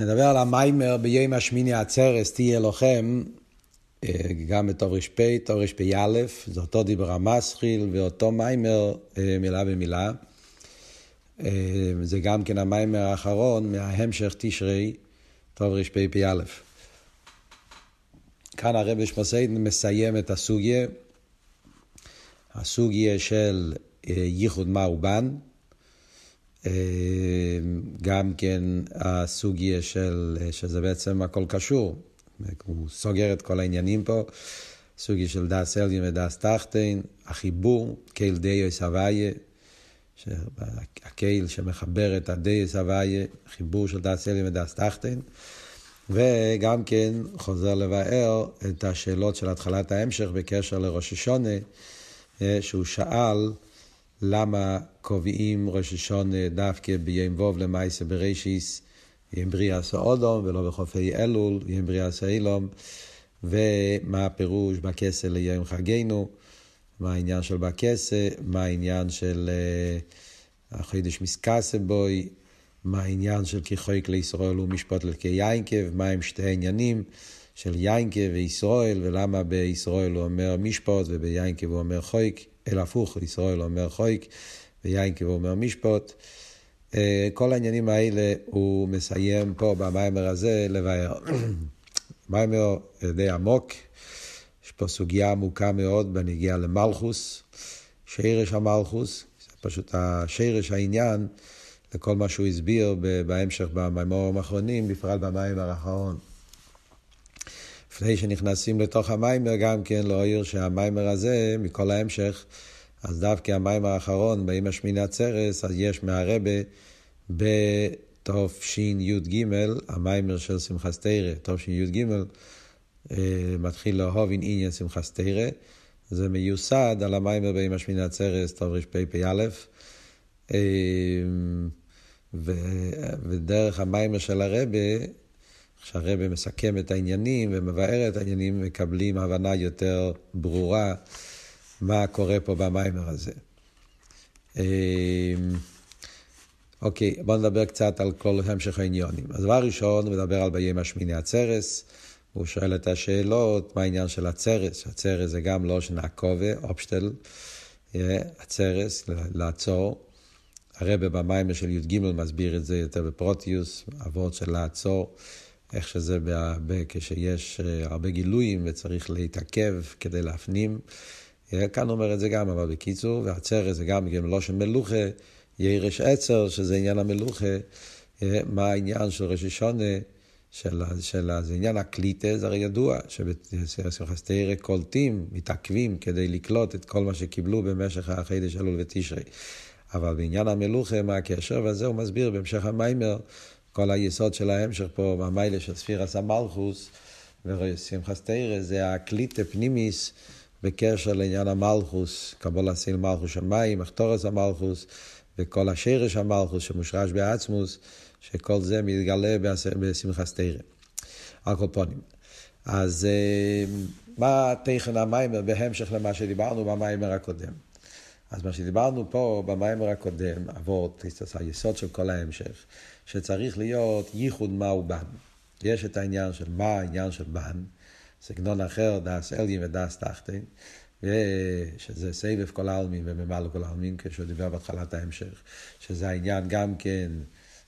נדבר על המיימר ביום השמיני עצרס תהיה לוחם, אה, גם בתור ר"פ, תור ר"פ"א, זה אותו דיבר המסחיל ואותו מיימר אה, מילה במילה. אה, זה גם כן המיימר האחרון מההמשך תשרי, תור ר"פ"א. כאן הרבי שמסיידן מסיים את הסוגיה, הסוגיה של ייחוד מאובן. גם כן הסוגיה של, שזה בעצם הכל קשור. הוא סוגר את כל העניינים פה, סוגיה של דס אליון ודס תחתין, החיבור, קהיל דיוס הוויה, הקהיל שמחבר את הדיוס הוויה, חיבור של דס אליון ודס תחתין, וגם כן חוזר לבאר את השאלות של התחלת ההמשך בקשר לראש השונה, שהוא שאל, למה קובעים ראש השונה דווקא ביום ווב למעשה בראשיס, יום בריאה סאודום ולא בחופי אלול, יום בריאה סאילום, ומה הפירוש בכסה ליום חגנו, מה העניין של בכסה, מה העניין של uh, החידש מסקסה בוי, מה העניין של כי חויק לישראל ומשפט ללכי יינקב, מה הם שתי העניינים של יינקב וישראל, ולמה בישראל הוא אומר משפט וביינקב הוא אומר חויק. אלא הפוך, ישראל אומר חויק, ויין כבו אומר משפוט. אה, כל העניינים האלה הוא מסיים פה במיימר הזה לבאר. מיימר די עמוק, יש פה סוגיה עמוקה מאוד בנגיעה למלכוס, שירש המלכוס, זה פשוט השירש העניין לכל מה שהוא הסביר בהמשך במיימורים האחרונים, בפרט במיימר האחרון. לפני שנכנסים לתוך המיימר, גם כן להעיר שהמיימר הזה, מכל ההמשך, אז דווקא המיימר האחרון, באמא שמיני עצרס, אז יש מהרבה בתשי"ג, המיימר של שמחה סתירה, תשי"ג, אה, מתחיל לאהוב עם עניין שמחה סתירה. זה מיוסד על המיימר באמא שמיני עצרס, טוב רפ"א. אה, ודרך המיימר של הרבה, כשהרבא מסכם את העניינים ומבאר את העניינים, מקבלים הבנה יותר ברורה מה קורה פה במיימר הזה. אמ, אוקיי, בואו נדבר קצת על כל המשך העניונים. אז דבר ראשון, הוא מדבר על ביום השמיני עצרס. הוא שואל את השאלות, מה העניין של הצרס? הצרס זה גם לא שנעקובה, אופשטל, הצרס, לעצור. הרבה במיימר של י"ג מסביר את זה יותר בפרוטיוס, אבות של לעצור. איך שזה בהרבה, כשיש אה, הרבה גילויים וצריך להתעכב כדי להפנים. אה, כאן אומר את זה גם, אבל בקיצור, והצרס זה גם גם לושן מלוכה, ירש עצר, שזה עניין המלוכה, אה, מה העניין של ראשי שונה, של, של, זה עניין הקליטה, זה הרי ידוע, שבשמחת תרא קולטים, מתעכבים כדי לקלוט את כל מה שקיבלו במשך החידש אלול ותשרי. אבל בעניין המלוכה, מה הקשר? וזה הוא מסביר בהמשך המיימר, כל היסוד של ההמשך פה, במיילה של ספירס המלכוס ושמחס תרא, זה הקליטה פנימיס בקשר לעניין המלכוס, קבול הסיל מלכוס שמיים, אחתורס המלכוס, וכל השרש המלכוס שמושרש בעצמוס, שכל זה מתגלה בשמחס תרא. על. אז אה, מה תכן המיימר בהמשך למה שדיברנו במיימר הקודם? אז מה שדיברנו פה במיימר הקודם, אבות, היסוד של כל ההמשך, שצריך להיות ייחוד מהו בן. יש את העניין של מה העניין של בן, סגנון אחר, דס אלגין ודס תחתין, שזה סבב כל העלמין וממלא כל העלמין, כשהוא דיבר בהתחלת ההמשך, שזה העניין גם כן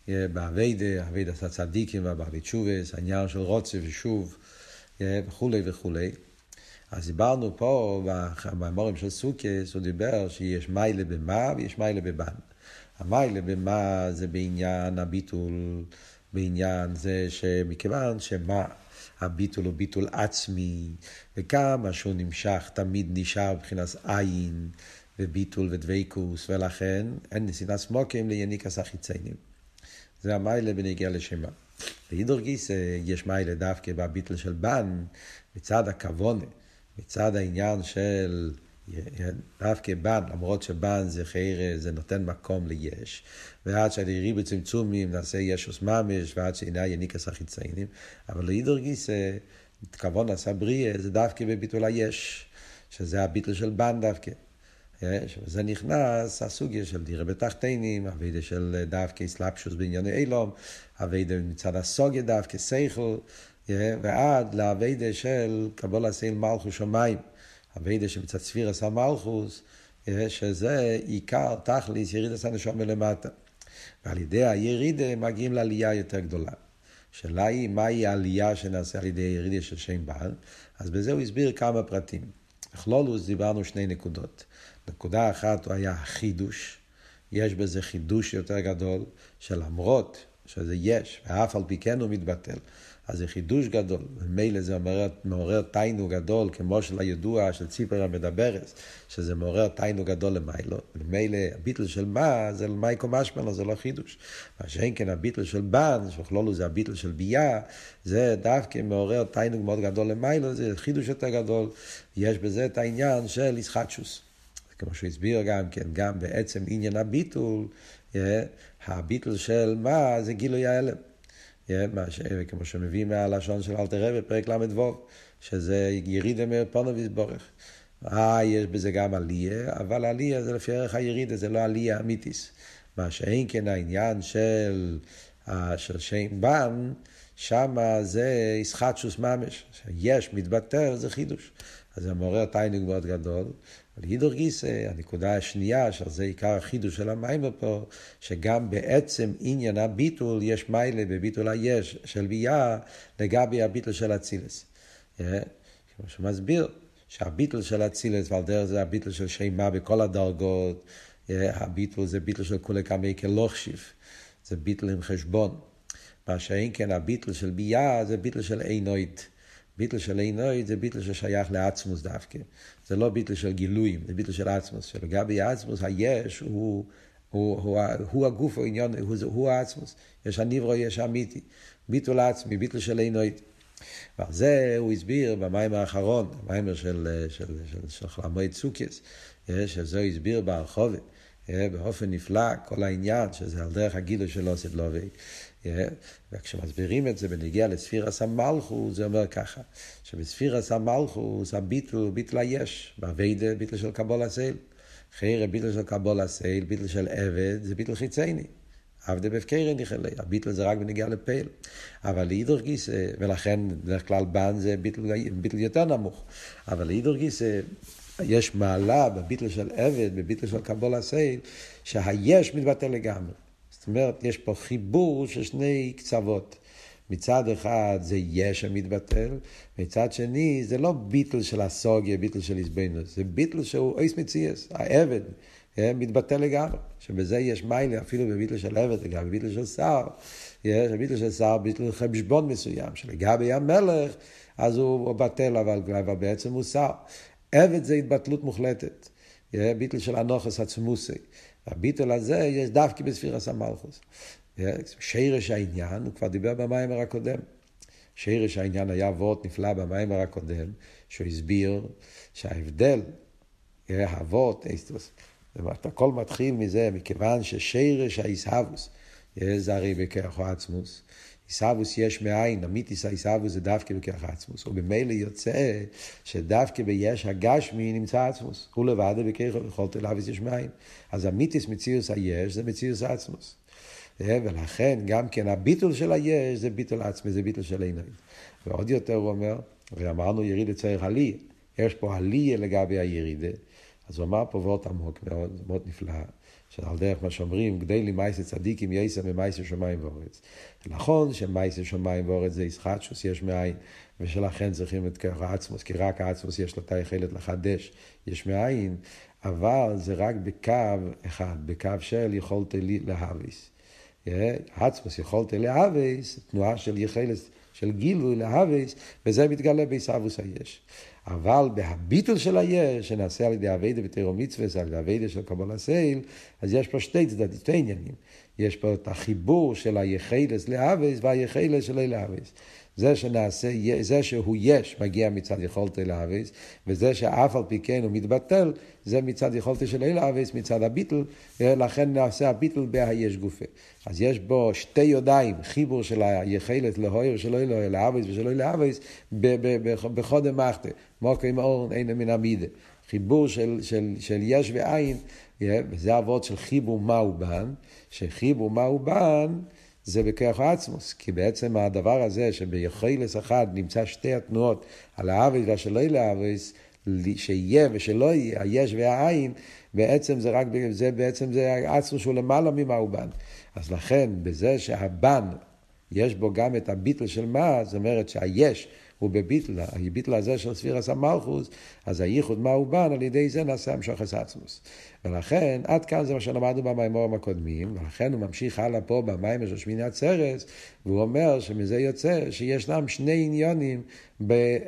באביידה, אביידה הצדיקים והבעלי תשובס, העניין של רוצה ושוב וכולי וכולי. אז דיברנו פה במאמרים של סוכס, הוא דיבר שיש מיילה במה ויש מיילה בבן. המיילה במה זה בעניין הביטול, בעניין זה שמכיוון שמה הביטול הוא ביטול עצמי, וכמה שהוא נמשך תמיד נשאר מבחינת עין וביטול ודבקוס, ולכן אין נסינת סמוקים ליניקס החיציינים. זה המיילה בנגיע לשמה. בהידור גיס יש מיילה דווקא בביטול של בן, מצד הכוונה, מצד העניין של דווקא בן, למרות שבן זה חיר, זה נותן מקום ליש. ועד שהדירי בצמצומים נעשה ישוס ממש, ועד שעיני יניקס החיציינים. אבל להידור גיסא, כבון עשה בריאה, זה דווקא בביטול היש, שזה הביטול של בן דווקא. שבזה נכנס הסוגיה של דירה בתחתינים, אביידה של דווקא סלפשוס בענייני אילום, אביידה מצד הסוגיה דווקא סייכל, ועד לאביידה של קבול הסייל מלכוס שמיים, אביידה שמצד ספירס המלכוס, שזה עיקר תכליס ירידת הנשום מלמטה. ועל ידי הירידה מגיעים לעלייה יותר גדולה. השאלה היא, מהי העלייה שנעשה על ידי ירידה של שם בעל? אז בזה הוא הסביר כמה פרטים. בכלולוס דיברנו שני נקודות. נקודה אחת הוא היה החידוש, יש בזה חידוש יותר גדול, שלמרות שזה יש, ואף על פי כן הוא מתבטל. אז זה חידוש גדול, ומילא זה מעורר, מעורר תיינו גדול, כמו של הידוע של ציפר המדברת, שזה מעורר תיינו גדול למיילו, ומילא הביטל של מה זה למייקו משמלו, זה לא חידוש. מה שאין כן הביטל של בן, שבכלולו זה הביטל של ביה, זה דווקא מעורר תיינו מאוד גדול למיילו, זה חידוש יותר גדול, יש בזה את העניין של ישחטשוס. כמו שהוא הסביר גם כן, גם בעצם עניין הביטול, הביטול של מה זה גילוי ההלם. כמו שמביא מהלשון של אלתר רבי, פרק ל"ו, שזה ירידה מפונו ויסבורך. אה, יש בזה גם עלייה, אבל עלייה זה לפי ערך הירידה, זה לא עלייה אמיתיס. מה שאין כן העניין של, של שם בן, שם זה ישחטשוס ממש. יש, מתבטל, זה חידוש. אז זה מעורר תיינוג מאוד גדול. אבל הידור גיסא, הנקודה השנייה, שזה עיקר החידוש של המים פה, שגם בעצם עניין הביטול, יש מיילה בביטול היש של ביה לגבי הביטול של אצילס. אה, כמו שמסביר, שהביטול של אצילס, ועל דרך זה הביטול של שימה בכל הדרגות, אה, הביטול זה ביטול של כולי קמי כלוכשיף, זה ביטול עם חשבון. מה שאין כן הביטול של ביה זה ביטול של עינוית. ביטל של עינוי זה ביטל ששייך לעצמוס דווקא. זה לא ביטל של גילויים, זה ביטל של עצמוס. שלגבי עצמוס היש הוא, הוא, הוא, הוא, הוא הגוף, הוא עניון, הוא, הוא העצמוס. יש הניברו, יש האמיתי. ביטול עצמי, ביטל של עינוי. ועל זה הוא הסביר במים האחרון, במיימר של, של, של, של, של חלמוי צוקיס, שזה הוא הסביר ברחובת. באופן נפלא, כל העניין, שזה על דרך הגילוי של אוסף לובי. וכשמסבירים את זה בנגיע לספירס המלכוס, זה אומר ככה, שבספירס המלכוס הביטול, ביטול היש, באביידה ביטול של קבולס הסייל. חיירה ביטול של קבול הסייל, ביטול של עבד, זה ביטול חיצייני. עבדה בפקרן נכלה, הביטול זה רק בנגיע לפייעל. אבל לאידך גיסא, ולכן בדרך כלל בן זה ביטול, ביטול יותר נמוך. אבל לאידך גיסא, יש מעלה בביטול של עבד, בביטול של קבולס הסייל, שהיש מתבטל לגמרי. זאת אומרת, יש פה חיבור של שני קצוות. מצד אחד זה יש המתבטל, מצד שני זה לא ביטל של הסוגיה, ביטל של איזבנוס, זה ביטל שהוא אייס מציאס, העבד, אה, מתבטל לגמרי, שבזה יש מיילה, אפילו בביטל של עבד, לגבי ביטל של שר, יש ביטל של שר, ביטל חשבון מסוים, שלגבי המלך, אז הוא, בטל, אבל, אבל בעצם הוא שר. עבד זה התבטלות מוחלטת, אה, ביטל של אנוכס עצמוסי. הביטול הזה יש דווקא בספירס המלכוס. שירש העניין, הוא כבר דיבר במיימר הקודם. שירש העניין היה וורט נפלא במיימר הקודם, שהוא הסביר שההבדל, הוורט, הכל מתחיל מזה, מכיוון ששירש האיסהבוס, זה הרי בכרך עצמוס, עיסאוווס יש מאין, אמיתיס העיסאוווס זה דווקא בכרך עצמוס. ובמילא יוצא שדווקא ביש הגשמי נמצא עצמוס. הוא לבד בכרך יכולת אליו יש מאין. אז אמיתיס מציאוס היש זה מציאוס עצמוס. אה, ולכן גם כן הביטול של היש זה ביטול עצמי, זה ביטול של עיניים. ועוד יותר הוא אומר, ואמרנו ירידה צריך עלי, יש פה עלי לגבי הירידה. אז הוא אמר פה וורט עמוק מאוד, מאוד נפלא. שעל דרך מה שאומרים, גדי לי מייסה צדיקים יסע ממייסה שמיים ואורץ. נכון שמייסה שמיים ואורץ זה ישחטשוס יש מאין, ושלכן צריכים את כרך העצמוס, כי רק העצמוס יש לו את היכולת לחדש יש מאין, אבל זה רק בקו אחד, בקו של יכולת להביס. עצמוס יכולת להביס, תנועה של יכולת של גילוי להביס, וזה מתגלה בעיסאוווס היש. אבל בהביטול של היש, שנעשה על ידי אביידה בתירו מצווה, על ידי אביידה של קבול הסייל, אז יש פה שתי צדדים, שתי עניינים. יש פה את החיבור של היחלס לאבייס והיחלס של אלה אבייס. זה שנעשה, זה שהוא יש, מגיע מצד יכולת אל האביס, וזה שאף על פי כן הוא מתבטל, זה מצד יכולת של אל האביס, מצד הביטל, ולכן נעשה הביטל בהיש גופה. אז יש בו שתי ידיים, חיבור של היכלת להויר שלא אלוהי לאביס ושלא לאביס, בחודם מחתה, מוקי מאורן אין מן המידה. חיבור של, של, של יש ואין, וזה אבות של חיבור מהו בן, שחיבור מהו בן זה בכוח העצמוס, כי בעצם הדבר הזה שביכולס אחד נמצא שתי התנועות, על האבס והשלא לאבס, שיהיה ושלא יהיה, היש והעין, בעצם זה רק, זה בעצם זה עצמוס שהוא למעלה ממהו בן. אז לכן, בזה שהבן, יש בו גם את הביטל של מה, זאת אומרת שהיש הוא בביטל, הביטל הזה של ספירס המלכוס, אז הייחוד מה הוא בן, על ידי זה נעשה המשוכס עצמוס. ולכן, עד כאן זה מה שלמדנו במימורים הקודמים, ולכן הוא ממשיך הלאה פה במים של שמיני עצרת, והוא אומר שמזה יוצא שישנם שני עניונים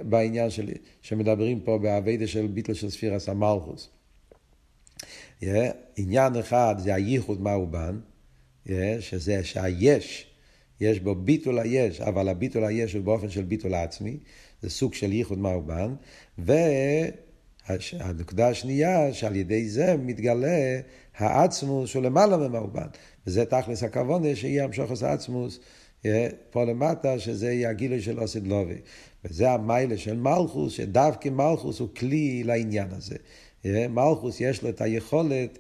בעניין שלי, שמדברים פה באביידה של ביטל של ספירס המלכוס. Yeah, עניין אחד זה הייחוד מה הוא בן, yeah, שזה שהיש, יש בו ביטול היש, אבל הביטול היש הוא באופן של ביטול עצמי, זה סוג של ייחוד מאובן, והנקודה השנייה, שעל ידי זה מתגלה העצמוס שהוא למעלה ממאובן, וזה תכלס הכוונה שיהיה המשוכס העצמוס פה למטה, שזה יהיה הגילוי של אוסיד לובי. וזה המיילה של מלכוס, שדווקא מלכוס הוא כלי לעניין הזה. מלכוס יש לו את היכולת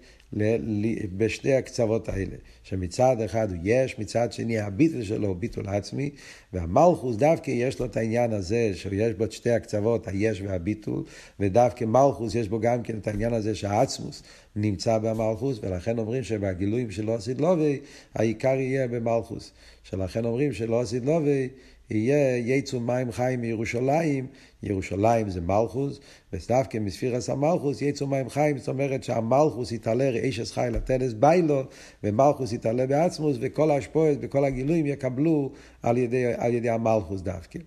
בשתי הקצוות האלה, שמצד אחד הוא יש, מצד שני הביטול שלו הוא ביטול עצמי, והמלכוס דווקא יש לו את העניין הזה, שיש בו את שתי הקצוות, היש והביטול, ודווקא מלכוס יש בו גם כן את העניין הזה שהעצמוס נמצא במלכוס, ולכן אומרים שבגילויים של לא עשית לובי, העיקר יהיה במלכוס. שלכן אומרים שלא עשית לובי, יהיה יצאו מים חיים מירושלים, ירושלים זה מלכוס, ודווקא מספירס המלכוס יצאו מים חיים, זאת אומרת שהמלכוס יתעלה ראשס חי לטלס ביילו, ומלכוס יתעלה בעצמוס, וכל ההשפועות וכל הגילויים יקבלו על ידי, על ידי המלכוס דווקא.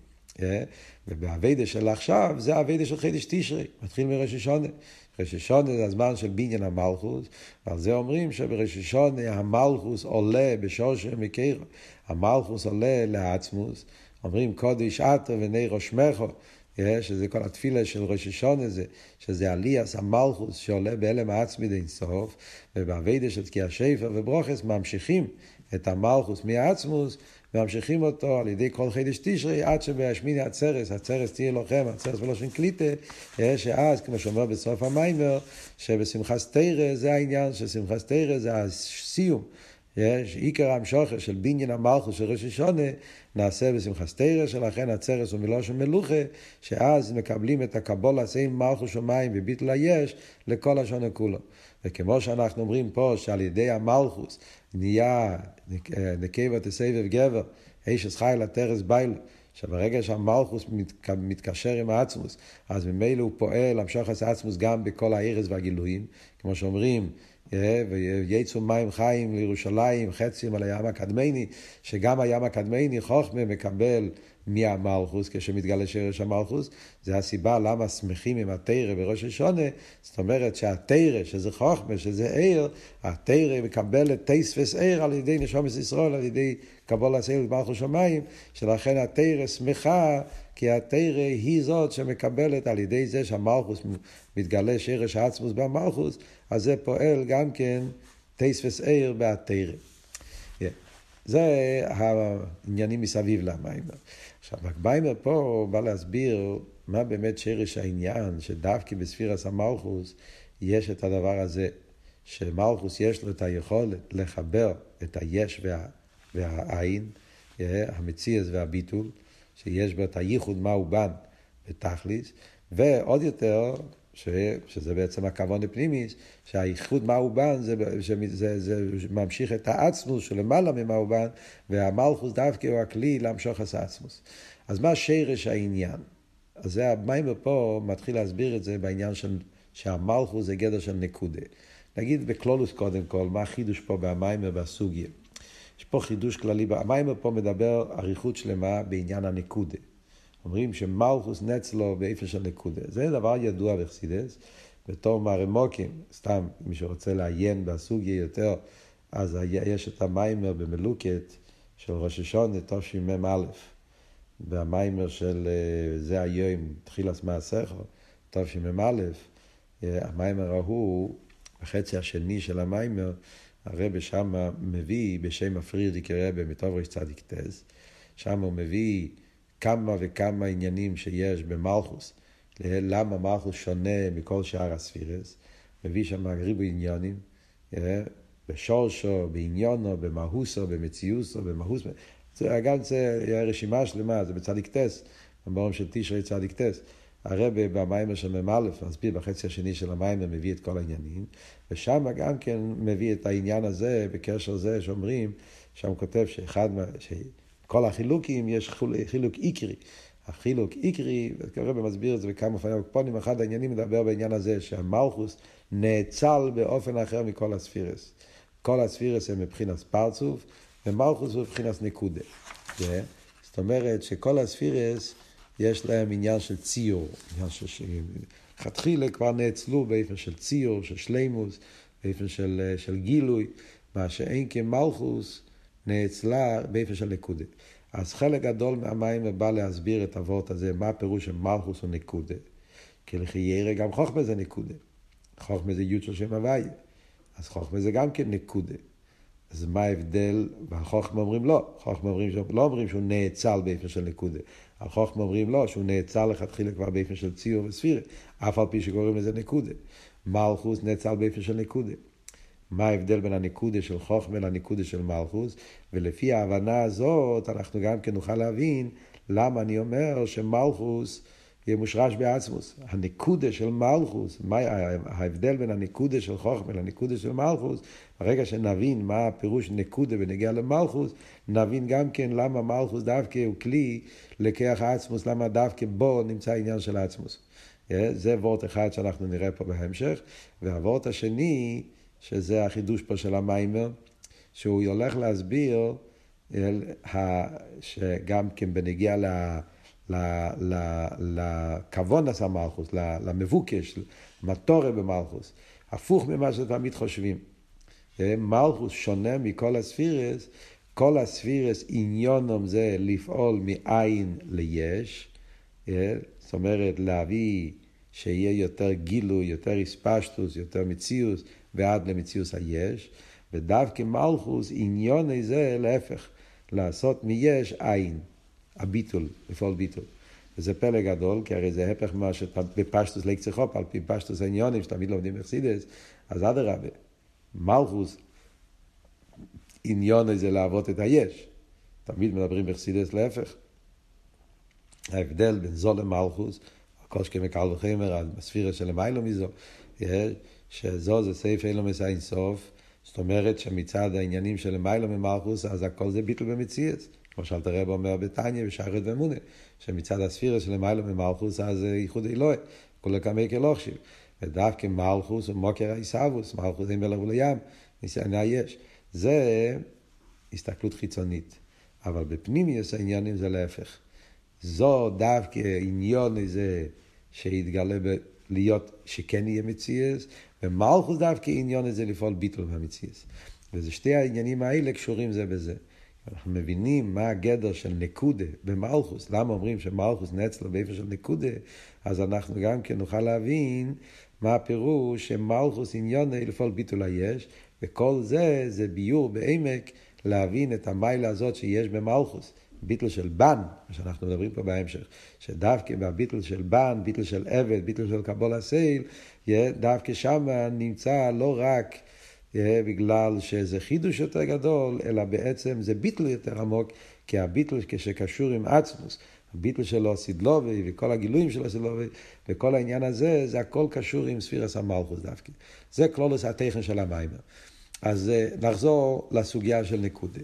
אה? ובאביידה של עכשיו, זה אביידה של חידש תשרי, מתחיל מראש השונה. ראש השונה זה הזמן של בניין המלכוס, ועל זה אומרים שבראש השונה המלכוס עולה בשורש מקרו, המלכוס עולה לעצמוס, אומרים קודש עטו וני ראשמך, שזה כל התפילה של ראש השונה זה, שזה עליאס המלכוס שעולה בהלם העצמי דין סוף, ובאביידה של תקיע שפר וברוכס ממשיכים את המלכוס מהעצמוס, ממשיכים אותו על ידי כל חידש תשרי, עד שבהשמיני עצרס, עצרס תהיה לוחם, עצרס בלושן קליטה, שאז, כמו שאומר בסוף המיימר, שבשמחת תרא זה העניין שמחת תרא, זה הסיום. יש עיקר המשוכר של בניין המלכוס של ראש השונה נעשה בשמחת תרא, שלכן הצרס הוא מלושן מלוכה, שאז מקבלים את הקבול עשיין מלכוס שמיים וביטל היש לכל השונה כולו. וכמו שאנחנו אומרים פה, שעל ידי המלכוס נהיה נקבה תסבב גבר, איש חי לטרס בייל, שברגע שהמלכוס מתקשר עם העצמוס, אז ממילא הוא פועל למשוך את העצמוס גם בכל הארץ והגילויים, כמו שאומרים, ויצאו מים חיים לירושלים, חצים על הים הקדמני, שגם הים הקדמני חוכמה מקבל מהמלכוס כשמתגלה שרש המלכוס, זה הסיבה למה שמחים עם התרא בראש השונה, זאת אומרת שהתרא, שזה חוכמה, שזה עיר, התרא מקבלת טייספס עיר על ידי נשומת ישראל, על ידי קבול הסייל במלכוס שמיים, שלכן התרא שמחה, כי התרא היא זאת שמקבלת על ידי זה שהמלכוס מתגלה שרש העצמוס במלכוס, אז זה פועל גם כן טייספס עיר. Yeah. זה העניינים מסביב למיימר. עכשיו, הקביימר פה בא להסביר מה באמת שרש העניין, שדווקא בספירס המלכוס יש את הדבר הזה, שמלכוס יש לו את היכולת לחבר את היש וה, והעין, המציאס והביטול, שיש בו את הייחוד מה הוא בן בתכליס, ועוד יותר, ש, שזה בעצם הכוון הפנימי, שהייחוד מהאובן זה, זה, זה, זה ממשיך את העצמוס שלמעלה ממהאובן, והמלכוס דווקא הוא הכלי להמשוך את העצמוס. אז מה שרש העניין? אז זה המיימר פה מתחיל להסביר את זה בעניין של שהמלכוס זה גדר של נקודה. נגיד בקלולוס קודם כל, מה החידוש פה במיימר והסוגיה. יש פה חידוש כללי, המיימר פה מדבר אריכות שלמה בעניין הנקודה. אומרים שמלכוס נצלו באיפה של נקודה. זה דבר ידוע בחסידס, בתור מרמוקים, סתם, מי שרוצה לעיין בסוגיה יותר, אז יש את המיימר במלוקת של ראש השונה, תשמ"א, והמיימר של אה, זה היום, תחילת מעשיך, תשמ"א, המיימר ההוא, החצי השני של המיימר, הרב שמה מביא בשם הפרירדיק רבה מטוב טז, שם הוא מביא כמה וכמה עניינים שיש במלכוס למה מלכוס שונה מכל שאר הספירס, מביא שם ריבוי עניונים, בשורשו, בעניונו, במהוסו, במציוסו, במהוס. גם זה רשימה שלמה, זה בצדיק טס, במאורם של תשרי צדיק טס. הרבה במיימר של מ"א, מסביר בחצי השני של המיימר, מביא את כל העניינים, ושם גם כן מביא את העניין הזה, בקשר לזה שאומרים, שם כותב שאחד, שכל החילוקים יש חילוק עיקרי. החילוק עיקרי, הרב מסביר את זה בכמה פעמים הקפונים, אחד העניינים מדבר בעניין הזה שהמלכוס נאצל באופן אחר מכל הספירס. כל הספירס הם מבחינת פרצוף, ומלכוס הוא מבחינת נקודה. זאת אומרת שכל הספירס יש להם עניין של ציור, עניין של... לכתחילה כבר נאצלו באופן של ציור, של שלימוס, באופן של, של גילוי, מה שאין כמלכוס נאצלה באופן של נקודה. אז חלק גדול מהמים בא להסביר את אבות הזה, מה הפירוש של מלכוס הוא נקודה. כי לכי ירא גם חוכמה זה נקודה. חוכמה זה י' של שם הוויה. אז חוכמה זה גם כן נקודה. אז מה ההבדל? והחוכמה אומרים לא. חוכמה אומרים, לא אומרים שהוא נאצל באופן של נקודה. החוכמה אומרים לא, שהוא נאצל לכתחילה כבר באופן של ציור וספירה. אף על פי שקוראים לזה נקודה. מלכוס נאצל באופן של נקודה. מה ההבדל בין הנקודה של חוכמה לנקודה של מלכוס, ולפי ההבנה הזאת אנחנו גם כן נוכל להבין למה אני אומר שמלכוס יהיה מושרש בעצמוס. הנקודה של מלכוס, מה ההבדל בין הנקודה של חוכמה לנקודה של מלכוס, ברגע שנבין מה הפירוש נקודה בנגיע למלכוס, נבין גם כן למה מלכוס דווקא הוא כלי לכיח עצמוס, למה דווקא בו נמצא העניין של עצמוס. זה וורט אחד שאנחנו נראה פה בהמשך, והוורט השני, שזה החידוש פה של המיימר, שהוא הולך להסביר שגם כן בנגיע לכבון עשה מלכוס, למבוקש, מטורי במלכוס, הפוך ממה שתמיד חושבים. מלכוס שונה מכל הספירס, כל הספירס עניונם זה לפעול מאין ליש, זאת אומרת להביא שיהיה יותר גילוי, יותר איספשטוס, יותר מציאוס, ועד למציאוס היש, ודווקא מלכוס עניון זה להפך, לעשות מיש עין, הביטול, לפעול ביטול. וזה פלא גדול, כי הרי זה הפך מה שבפשטוס לקציחופ, על פי פשטוס העניונים, שתמיד לומדים מחסידס, אז אדרבה, מלכוס עניון זה לעבוד את היש. תמיד מדברים בחסידס להפך. ההבדל בין זו למלכוס, קושקי מקל וחמר, הספירה של למיילו מזו, שזו זה סעיף אין לו מסע סוף, זאת אומרת שמצד העניינים של למיילו ממלכוס, אז הכל זה ביטל במציאס. כמו שאלת הרב אומר בתניא בשחרת ואמונה, שמצד הספירה של למיילו ממלכוס, אז ייחוד אלוהי, כולי כמי כלוכשיב. ודווקא מלכוס הוא מוקר העיסאוווס, מלכוס אין מלך ולים, ניסיון יש. זה הסתכלות חיצונית. אבל בפנימיוס העניינים זה להפך. זו דווקא עניון איזה שיתגלה ב... להיות שכן יהיה מציאס, ומלכוס דווקא עניון איזה לפעול ביטול במציאס. וזה שתי העניינים האלה קשורים זה בזה. אנחנו מבינים מה הגדר של נקודה במלכוס, למה אומרים שמלכוס נצלו באיפה של נקודה, אז אנחנו גם כן נוכל להבין מה הפירוש שמלכוס עניון לפעול ביטול היש, וכל זה זה ביור בעמק להבין את המיילה הזאת שיש במלכוס. ביטל של בן, מה שאנחנו מדברים פה בהמשך, שדווקא בביטל של בן, ביטל של עבד, ביטל של קבול הסייל, דווקא שם נמצא לא רק בגלל שזה חידוש יותר גדול, אלא בעצם זה ביטל יותר עמוק, כי הביטל כשקשור עם עצמוס, הביטל שלו סידלובי וכל הגילויים שלו סידלובי וכל העניין הזה, זה הכל קשור עם ספירס המלכוס דווקא. זה כלולוס התכן של המיימר. אז נחזור לסוגיה של נקודה.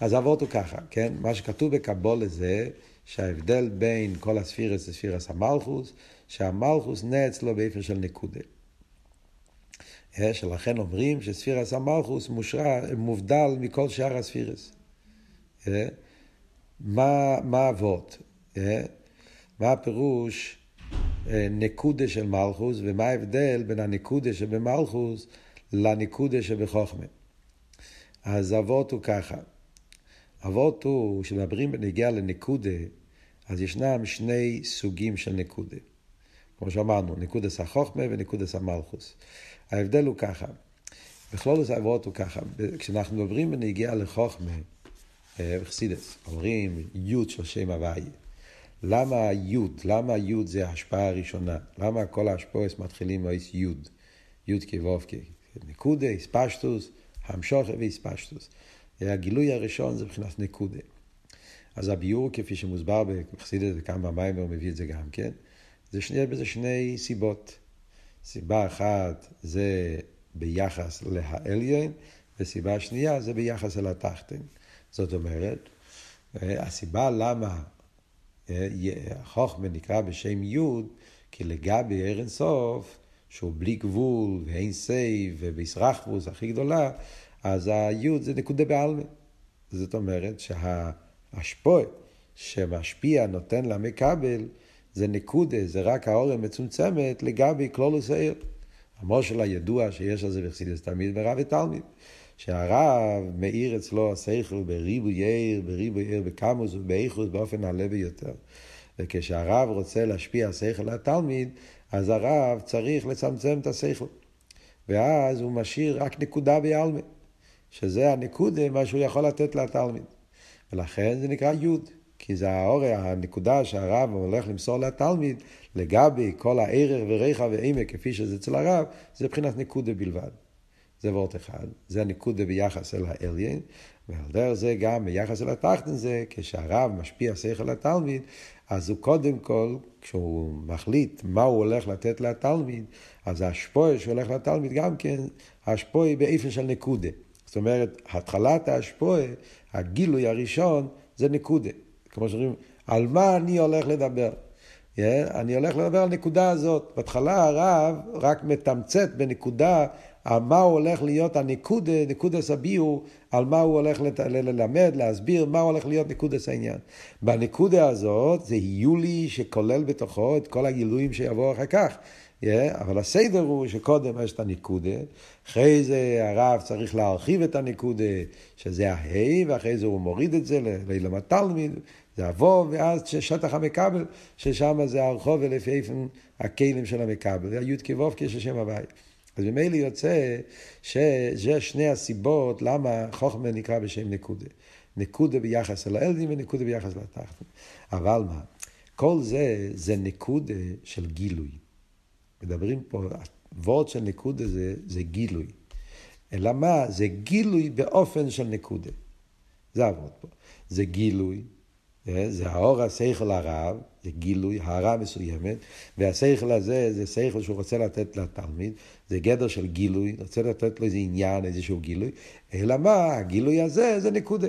אז אבות הוא ככה, כן? מה שכתוב בקבולה זה שההבדל בין כל הספירס לספירס המלכוס, שהמלכוס נע אצלו באיפה של נקודה. שלכן אומרים שספירס המלכוס מושרה, מובדל מכל שאר הספירס. מה, מה אבות? מה הפירוש נקודה של מלכוס, ומה ההבדל בין הנקודה שבמלכוס לנקודה שבחוכמה. אז אבות הוא ככה, אבות הוא, כשמדברים בנגיעה לנקודה, אז ישנם שני סוגים של נקודה. כמו שאמרנו, נקודס החוכמה ונקודס המלכוס. ההבדל הוא ככה, בכלולוס האבות הוא ככה, כשאנחנו מדברים בנגיעה לחוכמה, בחסידס, אומרים י' של שם הוויה. למה היוד, למה היוד זה ההשפעה הראשונה? למה כל ההשפעות מתחילים מאיס יוד? יוד כוובקי. נקודה, איספשטוס, המשוכה ואיספשטוס. הגילוי הראשון זה מבחינת נקודה. אז הביור, כפי שמוסבר בחסידת במים, הוא מביא את זה גם כן, זה שני, בזה שני סיבות. סיבה אחת זה ביחס להעליין, וסיבה שנייה זה ביחס אל התחתן. זאת אומרת, הסיבה למה החוכמה נקרא בשם יוד, כי לגבי אור אינסוף, שהוא בלי גבול ואין סייב ובהתרחבוס הכי גדולה, אז היוד זה נקודה בעלמה. זאת אומרת שההשפועה שמשפיע, נותן למקבל, זה נקודה, זה רק האור המצומצמת לגבי כללוס האור. המושל הידוע שיש על זה בחסידוס תמיד ברב ותלמיד. שהרב מאיר אצלו השכל בריבו יאיר, בריבו יאיר בקמוס ובאיכוס באופן נעלה ביותר. וכשהרב רוצה להשפיע השכל לתלמיד, אז הרב צריך לצמצם את השכל. ואז הוא משאיר רק נקודה ביעלמה, שזה הנקודה, מה שהוא יכול לתת לתלמיד. ולכן זה נקרא יוד, כי זה האור, הנקודה שהרב הולך למסור לתלמיד לגבי כל הערך וריחה ועמק כפי שזה אצל הרב, זה מבחינת נקודה בלבד. זה וורט אחד, זה הנקודה ביחס אל האליין, ועל דרך זה גם ביחס אל התחתן זה, כשהרב משפיע שכל לתלמיד, אז הוא קודם כל, כשהוא מחליט מה הוא הולך לתת לתלמיד, אז ההשפועה שהולך לתלמיד גם כן, ההשפועה היא באיפן של נקודה. זאת אומרת, התחלת ההשפועה, הגילוי הראשון, זה נקודה. כמו שאומרים, על מה אני הולך לדבר? Yeah, אני הולך לדבר על נקודה הזאת. בהתחלה הרב רק מתמצת בנקודה על מה הוא הולך להיות הנקודה, נקודס הביאו, על מה הוא הולך לת... ללמד, להסביר, מה הולך להיות נקודס העניין. בנקודה הזאת זה יולי שכולל בתוכו את כל הגילויים שיבואו אחר כך. Yeah, אבל הסדר הוא שקודם יש את הנקודה, אחרי זה הרב צריך להרחיב את הנקודה, שזה ההי, ואחרי זה הוא מוריד את זה לאילם התלמיד, זה אבוא, ואז שטח המקבל, ששם זה הרחוב ולפי איפן הכלים של המקבל, זה היוד כבוב כשם הבית. אז ממילא יוצא שזה שני הסיבות למה חוכמה נקרא בשם נקודה. נקודה ביחס אל האלדים ונקודה ביחס לתחתון. אבל מה? כל זה, זה נקודה של גילוי. מדברים פה, הוורד של נקודה זה, זה גילוי. אלא מה? זה גילוי באופן של נקודה. זה הוורד פה. זה גילוי, אה, זה האור השכל הרב, זה גילוי, הערה מסוימת, והשכל הזה זה שכל שהוא רוצה לתת לתלמיד, זה גדר של גילוי, רוצה לתת לו איזה עניין, איזשהו גילוי, אלא מה, הגילוי הזה זה נקודה.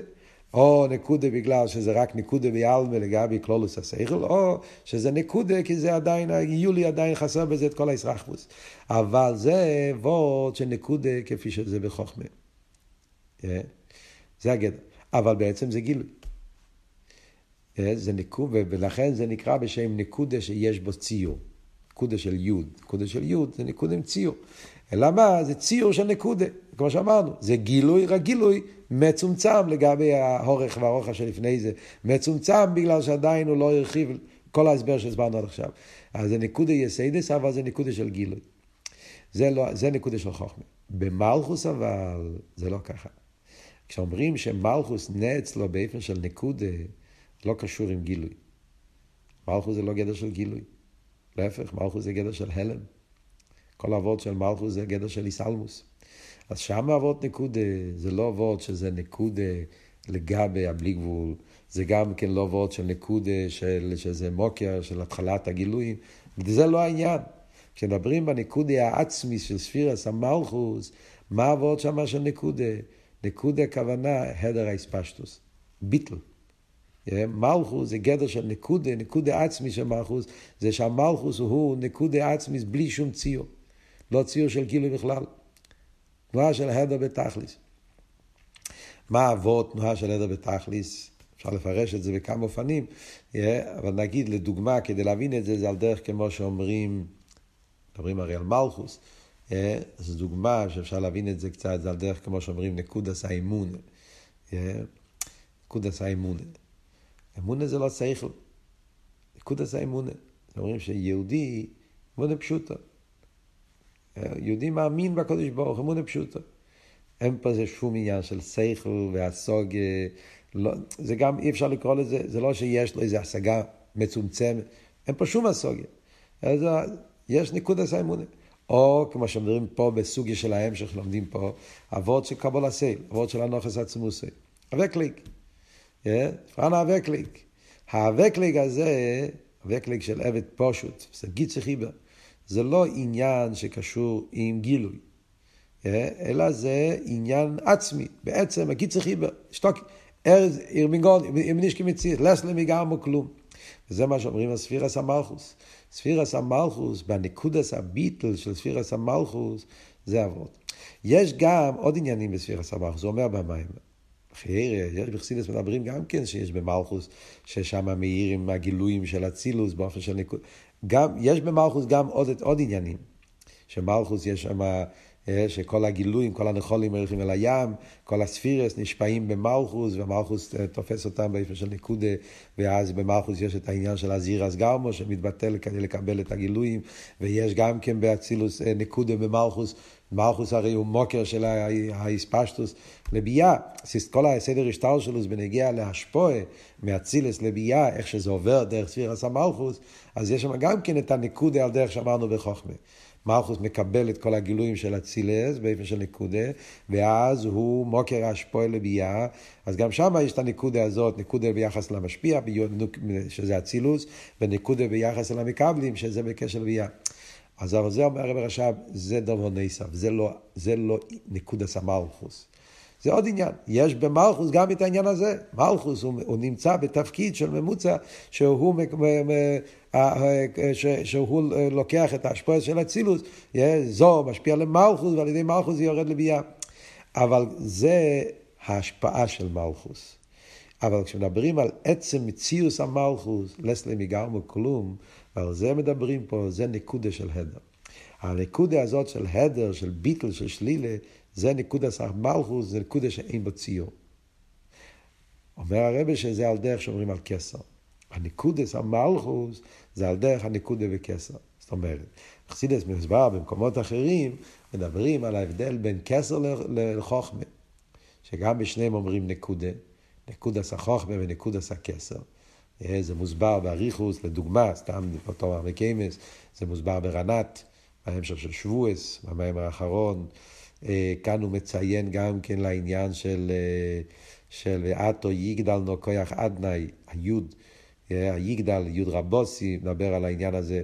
או נקודה בגלל שזה רק נקודה בעלמה לגבי כלולוס השכל, או שזה נקודה כי זה עדיין, יולי עדיין חסר בזה את כל הישרחבוס. אבל זה וורד של נקודה כפי שזה בחוכמה. אה, זה הגדר. אבל בעצם זה גילוי. אה, זה ניקוד, ולכן זה נקרא בשם נקודה שיש בו ציור. נקודה של יוד. נקודה של יוד זה נקודה עם ציור. אלא מה? זה ציור של נקודה, כמו שאמרנו. זה גילוי, רק גילוי מצומצם לגבי האורך והרוחב שלפני זה. מצומצם בגלל שעדיין הוא לא הרחיב כל ההסבר שהסברנו עד עכשיו. אז זה נקודה יסיידס, אבל זה נקודה של גילוי. זה, לא, זה נקודה של חוכמה. במלכוס אבל זה לא ככה. כשאומרים שמלכוס נץ לו באופן של נקודה, לא קשור עם גילוי. מלכוס זה לא גדר של גילוי. להפך, מלכוס זה גדר של הלם. כל אבות של מלכוס זה גדר של איסלמוס. אז שם אבות נקודה, זה לא אבות שזה נקודה לגבי הבלי גבול, זה גם כן לא אבות של נקודה של, שזה מוקר של התחלת הגילויים, וזה לא העניין. כשמדברים בנקודה העצמי של ספירס המלכוס, מה אבות שם של נקודה? נקודה הכוונה הדר האספשטוס, ביטל. מלכוס זה גדר של נקודה, נקודה עצמי של מלכוס, זה שהמלכוס הוא נקודה עצמי בלי שום ציור. לא ציור של גילוי בכלל. תנועה של הדר בתכליס. מה אבות תנועה של הדר בתכליס? אפשר לפרש את זה בכמה אופנים, אבל נגיד לדוגמה, כדי להבין את זה, זה על דרך כמו שאומרים, מדברים הרי על מלכוס, זו דוגמה שאפשר להבין את זה קצת, זה על דרך כמו שאומרים נקודס האמונה. נקודס האמונה. אמונה זה לא שכל. נקודס האמונה. אומרים שיהודי, אמונה פשוטה. יהודי מאמין בקודש ברוך, אמונה פשוטה. אין פה זה שום עניין של שכל והסוג, לא, זה גם אי אפשר לקרוא לזה, זה לא שיש לו איזו השגה מצומצם, אין פה שום הסוגיה. אז יש נקודס האמונה. או כמו שאומרים פה בסוגיה של ההמשך, לומדים פה, אבות של קבול הסייל, אבות של הנוכס עצמוסי. אבקליק. פרנה אבקליק. האבקליק הזה, אבקליק של עבד פושוט, זה גיצי חיבר. זה לא עניין שקשור עם גילוי, אלא זה עניין עצמי. בעצם הגיצי חיבר, שתוק, ארז ירמינגון, ימנישקי מציר, לסלמי גרמו כלום. וזה מה שאומרים על ספירס המלכוס. ספירס המלכוס, בנקודס הביטל של ספירס המלכוס, זה אבות. יש גם עוד עניינים בספירס המלכוס, הוא אומר במים. חייר, יש בחסידס מדברים גם כן שיש במלכוס, ששם מאירים הגילויים של אצילוס באופן של נקוד. גם, יש במלכוס גם עוד, עוד עניינים. שמלכוס יש שם אה, שכל הגילויים, כל הנחולים הולכים אל הים, כל הספירס נשפעים במלכוס, ומלכוס אה, תופס אותם באיפה של נקודה, ואז במלכוס יש את העניין של הזירס גרמו, שמתבטל כדי לקבל את הגילויים, ויש גם כן באצילוס אה, נקודה במלכוס, מלכוס הרי הוא מוקר של האספשטוס לביאה. כל הסדר השטר שלו זה בנגיע להשפועה מאצילס לביאה, איך שזה עובר דרך ספירס המלכוס, אז יש שם גם כן את הנקודה על דרך שאמרנו בחוכמה. מלכוס מקבל את כל הגילויים של אצילס באופן של נקודה, ואז הוא מוקר השפועל לביאה, אז גם שם יש את הנקודה הזאת, נקודה ביחס למשפיע, שזה אצילוס, ונקודה ביחס למקבלים, שזה בקשר לביאה. אז זה אומר הרב רש"ב, זה דבר נסף, זה לא, זה לא נקודה סמלכוס. זה עוד עניין. יש במלכוס גם את העניין הזה. מלכוס הוא, הוא נמצא בתפקיד של ממוצע שהוא, שהוא לוקח את ההשפעה של אצילוס, זו משפיע למלכוס ועל ידי מלכוס זה יורד לביאה. אבל זה ההשפעה של מלכוס. אבל כשמדברים על עצם מציאוס המלכוס, לסלי מגרמו כלום, ועל זה מדברים פה, זה נקודה של הדר. הנקודה הזאת של הדר, של ביטל, של שלילה, זה נקודה סך מלכוס, זה נקודה שאין בו ציור. אומר הרבה שזה על דרך שאומרים על כסר. הנקודס המלכוס זה על דרך הנקודה וכסר. זאת אומרת, חסידס מסבר במקומות אחרים, מדברים על ההבדל בין כסר לחוכמה. שגם בשניהם אומרים נקודה, נקודס החוכמה ונקודס הכסר. אה, זה מוסבר באריכוס, לדוגמה, סתם אותו מרמקיימס, זה מוסבר ברנת, בהמשך של שבועס, במים האחרון. אה, כאן הוא מציין גם כן לעניין של, אה, של ואתו יגדל נו כוח אדנאי, היוד, היגדל, יוד רבוסי, מדבר על העניין הזה,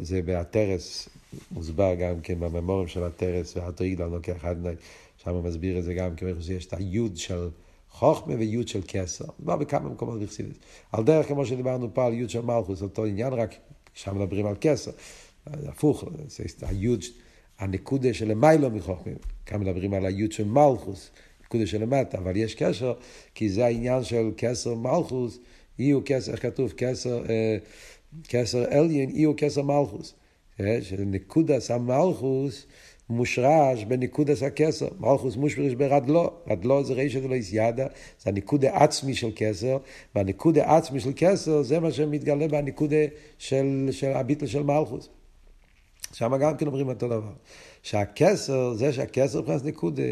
זה בהתרס, מוסבר גם כן בממורים של התרס, ואתו יגדל נו כוח אדנאי, שם הוא מסביר את זה גם כן, יש את היוד של חוכמה ויוד של כסר, מדובר בכמה מקומות בחסידס. על דרך כמו שדיברנו פה על יוד של מלכוס, אותו עניין, רק שם מדברים על כסר. הפוך, זה היוד הנקודה של למיילו מחוכמה. כאן מדברים על היוד של מלכוס, נקודה של למטה, אבל יש קשר, כי זה העניין של כסר מלכוס, אי הוא כסר, איך כתוב? כסר, אה, כסר אליין, אי הוא כסר מלכוס. אה, שנקודס המלכוס מושרש בנקודס הכסר. מלכוס מושרש ברדלו. רדלו זה רישא דלא ידע, זה הניקודה עצמי של כסר, והניקודה עצמי של כסר זה מה שמתגלה בניקודה של, של הביטל של מלכוס. שם גם כן אומרים אותו דבר. שהכסר, זה שהכסר מבחינת נקודה,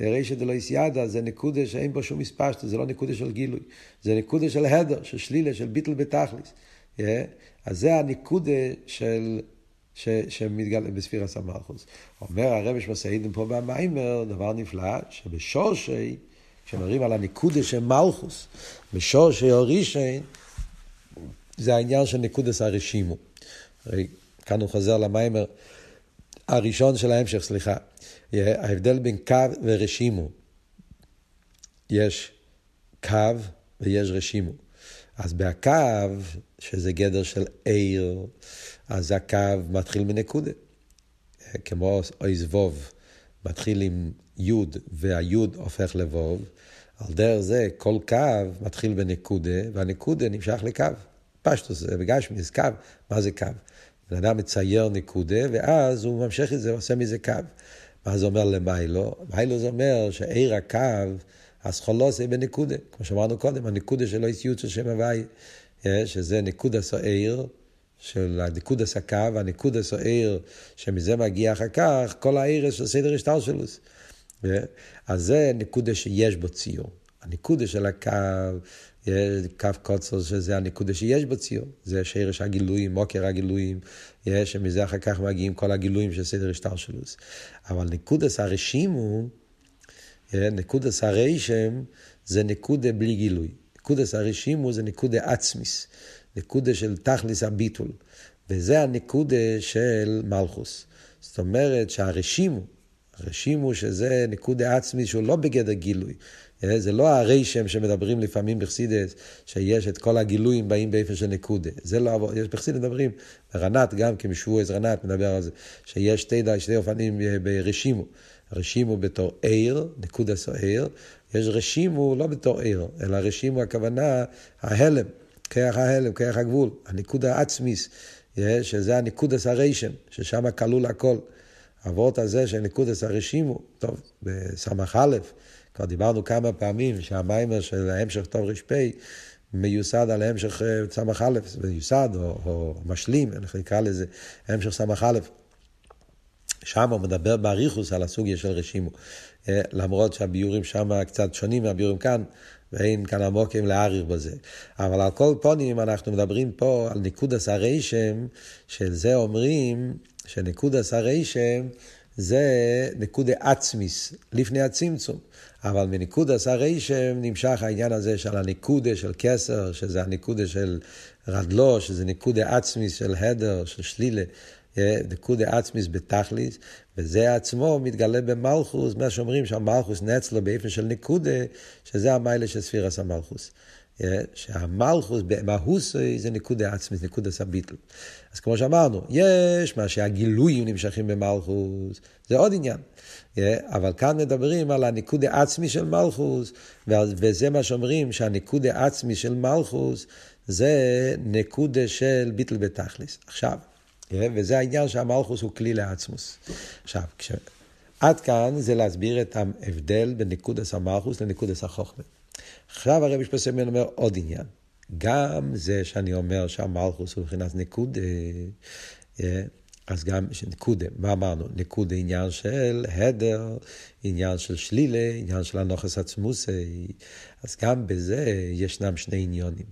רישא דלא יסיידה, זה נקודה שאין בו שום מספשטו, זה לא נקודה של גילוי. זה נקודה של הדר, של שלילה, של ביטל בתכליס. Yeah. אז זה הנקודה של... ש, שמתגלה בספיר הסמכוס. אומר הרבי שמסעידים פה במיימר, דבר נפלא, שבשורשי, כשמדברים על הנקודה של מלכוס, בשורשי אורישן, זה העניין של נקודס הרשימו. כאן הוא חוזר למיימר הראשון של ההמשך, סליחה. ההבדל בין קו ורשימו. יש קו ויש רשימו. אז בהקו, שזה גדר של עיר, אז הקו מתחיל מנקודה. כמו אויז ווב, מתחיל עם יוד, והיוד הופך לבוב. על דרך זה, כל קו מתחיל בנקודה, והנקודה נמשך לקו. פשטוס, בגשמיס, קו, מה זה קו? בן אדם מצייר נקודה, ואז הוא ממשיך את זה, עושה מזה קו. מה זה אומר למיילו? מיילו זה אומר שעיר הקו, הסחולוס זה בנקודה. כמו שאמרנו קודם, הנקודה שלו היא סיוט של שם הוואי, אה, שזה נקודה סוער, של הנקודה סקו, הנקודה סוער, שמזה מגיע אחר כך, כל העיר של סדר השטר שלו. אה, אז זה נקודה שיש בו ציור. הנקודה של הקו קו קוצר שזה הנקודה שיש בציור, זה שרש הגילויים, מוקר הגילויים, יש, שמזה אחר כך מגיעים כל הגילויים של סדר השטר שלוס. אבל נקודס הרשימו, נקודס הרשם, זה נקודה בלי גילוי. נקודס הרשימו זה נקודה עצמיס, נקודה של תכליס הביטול. וזה הנקודה של מלכוס. זאת אומרת שהרשימו, הרשימו שזה נקודה עצמי שהוא לא בגדר גילוי. אה, זה לא הרשם שמדברים לפעמים בחסידס, שיש את כל הגילויים באים באיפה של נקודה. זה לא, יש בחסידס מדברים, רנת גם כמשבועז רנת מדבר על זה, שיש שתי, שתי אופנים אה, ברשימו. רשימו בתור עיר, נקודה סוער, יש רשימו לא בתור עיר, אלא רשימו הכוונה ההלם, כיח ההלם, כיח הגבול, הנקודה העצמיס, שזה הנקודס הרשם, ששם כלול הכל. אבות הזה של נקודס הרשימו, טוב, בסמ"ך א', כבר דיברנו כמה פעמים שהמיימר של ההמשך טוב ר"פ מיוסד על המשך אה, סמ"ך א', מיוסד או, או משלים, איך נקרא לזה, המשך סמ"ך א'. שם הוא מדבר באריכוס על הסוגיה של רשימו. אה, למרות שהביורים שם קצת שונים מהביורים כאן, ואין כאן עמוקים להאריך בזה. אבל על כל פונים אנחנו מדברים פה על ניקודס הרשם, של זה אומרים שניקודס הרשם זה נקודה עצמיס, לפני הצמצום. אבל מניקודס הרשם נמשך העניין הזה של הניקודה של כסר, שזה הניקודה של רדלו, שזה ניקודה עצמיס של הדר, של שלילה. נקודה עצמיס בתכליס, וזה עצמו מתגלה במלכוס, מה שאומרים שהמלכוס נצלו באופן של נקודה, שזה המיילה של ספירס המלכוס. שהמלכוס במהוסי זה נקודה עצמית, נקודה סביטל. אז כמו שאמרנו, יש מה שהגילויים נמשכים במלכוס, זה עוד עניין. אבל כאן מדברים על הנקודה עצמי של מלכוס, וזה מה שאומרים שהנקודה עצמי של מלכוס זה נקודה של ביטל בתכליס. עכשיו, וזה העניין שהמלכוס הוא כלי לעצמוס. עכשיו, כש... עד כאן זה להסביר את ההבדל בין נקודס המלכוס לנקודס החוכמה. עכשיו הרבי שפסמן אומר עוד עניין. גם זה שאני אומר שהמלכוס הוא מבחינת נקודה, אז גם נקודה, מה אמרנו? נקודה עניין של הדר, עניין של שלילה, עניין של הנוכס עצמוסי. אז גם בזה ישנם שני עניונים.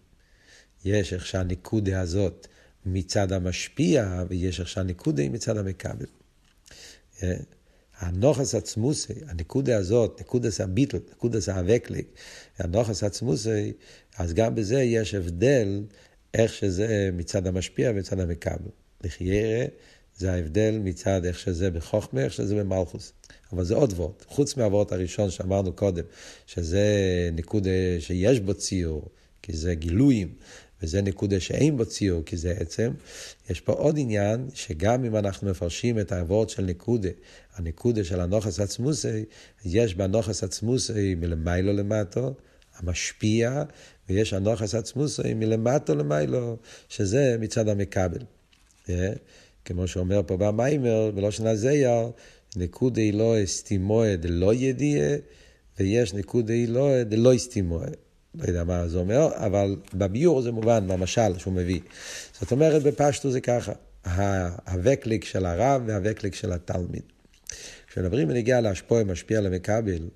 יש איך שהנקודה הזאת מצד המשפיע, ויש שהנקודה היא מצד המקבל. אה, הנוכס עצמוסי, הנקודה הזאת, נקודס הביטל, נקודס האבקליק, הנוכס עצמוסי, אז גם בזה יש הבדל איך שזה מצד המשפיע ומצד המקבל. לחיירה זה ההבדל מצד איך שזה בחוכמה, איך שזה במלכוס. אבל זה עוד וורט. חוץ מהוורט הראשון שאמרנו קודם, שזה נקודה שיש בו ציור, כי זה גילויים, וזה נקודה שאין בו ציור, כי זה עצם. יש פה עוד עניין, שגם אם אנחנו מפרשים את העבוד של נקודה, הנקודה של הנוכס עצמוסי, יש בנוכס עצמוסי מלמיילו למטו, המשפיע, ויש הנוכס עצמוסי מלמטו למיילו, שזה מצד המקבל. Yeah. כמו שאומר פה במיימר, בלושן הזייר, נקודה היא לא אסתימואה דלא ידיעה, ויש נקודה היא לא דלא אסתימואה. לא יודע מה זה אומר, אבל בביור זה מובן, במשל שהוא מביא. זאת אומרת, בפשטו זה ככה, האוועקלייג של הרב והאוועקלייג של התלמיד. כשמדברים בנגיעה להשפועה משפיע למקבל,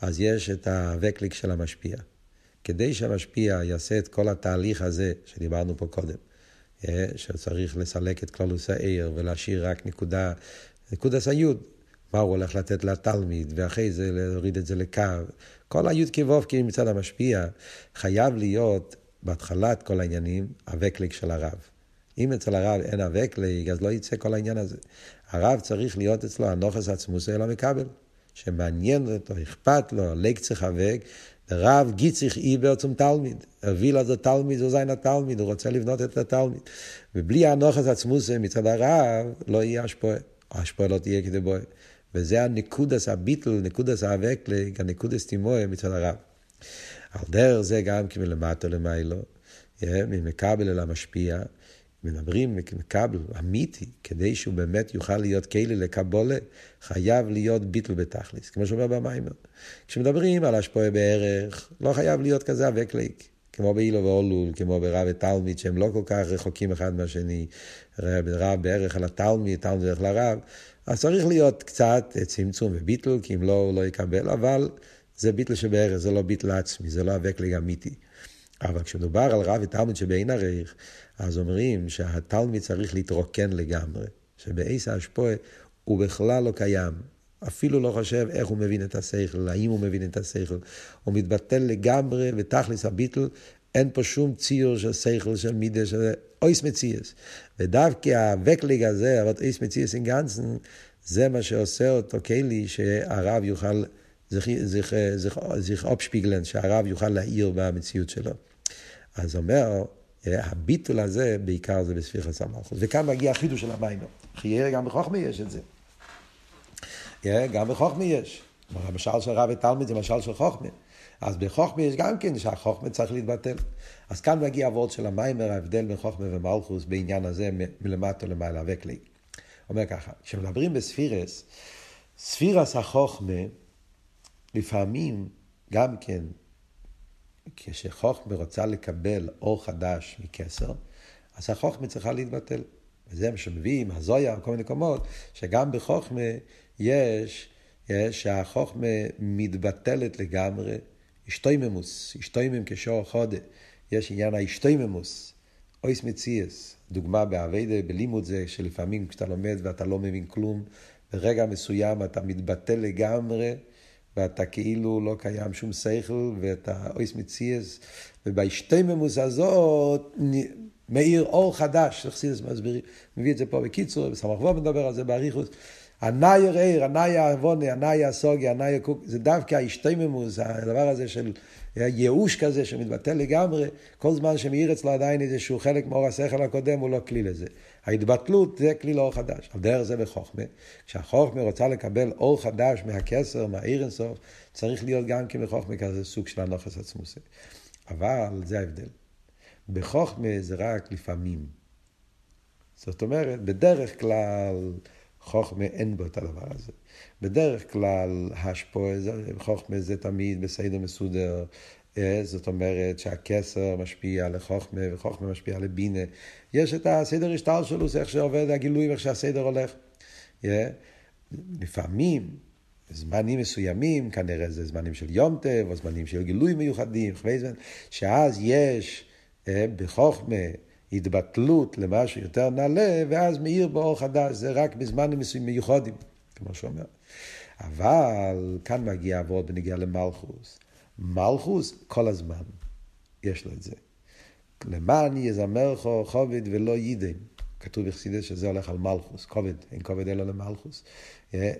אז יש את האוועקלייג של המשפיע. כדי שהמשפיע יעשה את כל התהליך הזה שדיברנו פה קודם, אה, שצריך לסלק את כללוס האור ולהשאיר רק נקודה, נקודס היוד, מה הוא הולך לתת לתלמיד, ואחרי זה להוריד את זה לקו. כל היוד קו ובקיעה מצד המשפיע חייב להיות בהתחלת כל העניינים הווקליק של הרב. אם אצל הרב אין הווקליק, אז לא יצא כל העניין הזה. הרב צריך להיות אצלו הנוכס עצמוס אלא מקבל. שמעניין אותו, אכפת לו, לק צריך אבק, רב גיציך איבר צום תלמיד. הביא לזה תלמיד, זה זין התלמיד, הוא רוצה לבנות את התלמיד. ובלי הנוכס עצמוס מצד הרב, לא יהיה השפועה. השפועה לא תהיה כדי בואה. וזה הנקודס הביטל, נקודס האבקלג, הנקודס תימואה מצד הרב. על דרך זה גם כי מלמטה למיילו, ממקבל אל המשפיע, מדברים מקבל אמיתי, כדי שהוא באמת יוכל להיות כלי לקבולה, חייב להיות ביטל בתכליס, כמו שאומר במיימר. כשמדברים על השפועה בערך, לא חייב להיות כזה אבקלג. כמו באילו ואולול, כמו ברב ותלמיד, שהם לא כל כך רחוקים אחד מהשני, רב בערך על התלמיד, תלמיד דרך לרב, אז צריך להיות קצת צמצום וביטל, כי אם לא, הוא לא יקבל, אבל זה ביטול שבערך, זה לא ביטול עצמי, זה לא אוועקלייג אמיתי. אבל כשמדובר על רב ותלמיד שבאין ערוך, אז אומרים שהתלמיד צריך להתרוקן לגמרי, שבעיס ההשפועה הוא בכלל לא קיים. אפילו לא חושב איך הוא מבין את השכל, האם הוא מבין את השכל. הוא מתבטל לגמרי, ותכליס הביטול, אין פה שום ציור של שכל, של מידה, של אויס מציאס. ודווקא האוועקלייג הזה, אבל אויס מציאס אין גאנצן, זה מה שעושה אותו כלי שהרב יוכל, זיך אופשפיגלן, שהרב יוכל להעיר במציאות שלו. אז אומר, הביטול הזה, בעיקר זה בספיחס המלכוס. וכאן מגיע החידוש של המים. חייר גם בחוכמה יש את זה. גם בחוכמה יש. המשל של רב ותלמיד זה משל של חוכמה. אז בחוכמה יש גם כן שהחוכמה צריך להתבטל. אז כאן מגיע הוורד של המיימר, ההבדל בין חוכמה ומלכוס בעניין הזה מלמטה למעלה וקלי. אומר ככה, כשמדברים בספירס, ספירס החוכמה, לפעמים גם כן, כשחוכמה רוצה לקבל אור חדש מכסר, אז החוכמה צריכה להתבטל. וזה מה שמביאים, הזויה, כל מיני מקומות, שגם בחוכמה יש, יש שהחוכמה מתבטלת לגמרי, השתויממוס, השתוימם כשור חודה, יש עניין ההשתויממוס, אויס מציאס, דוגמה באביידה, בלימוד זה, שלפעמים כשאתה לומד ואתה לא מבין כלום, ברגע מסוים אתה מתבטל לגמרי, ואתה כאילו לא קיים שום שכל, ואתה אויס מציאס, ובהשתויממוס הזאת מאיר אור חדש, חסידס מסבירים, מביא את זה פה בקיצור, בסמך וו מדבר על זה באריכות. הנאי עיר, הנאי העוונה, הנאי הסוגי, הנאי קוק, זה דווקא ההשתממוס, הדבר הזה של ייאוש כזה שמתבטל לגמרי, כל זמן שמאיר אצלו עדיין איזשהו חלק מאור השכל הקודם, הוא לא כלי לזה. ההתבטלות זה כלי לאור חדש. על דרך זה בחוכמה, כשהחוכמה רוצה לקבל אור חדש מהכסר, מהעיר אינסוף, צריך להיות גם כן בחוכמה כזה סוג של הנוכס עצמוסי. אבל זה ההבדל. בחוכמה זה רק לפעמים. זאת אומרת, בדרך כלל חוכמה אין בו את הדבר הזה. בדרך כלל השפועה, חוכמה זה תמיד בסדר מסודר. אה, זאת אומרת שהכסר משפיע לחוכמה וחוכמה משפיע לבינה. יש את הסדר השטר שלו, זה איך שעובד הגילוי ואיך שהסדר הולך. Yeah. לפעמים, זמנים מסוימים, כנראה זה זמנים של יום טב, או זמנים של גילוי מיוחדים, שאז יש אה, בחוכמה התבטלות למשהו יותר נעלה, ואז מאיר באור חדש, זה רק בזמנים מיוחדים, כמו שאומר. אבל כאן מגיע עבוד בנגיע למלכוס. מלכוס כל הזמן, יש לו את זה. למען יזמרך כובד ולא יידם. כתוב בחסידס שזה הולך על מלכוס, כובד, אין כובד אלא למלכוס. אה,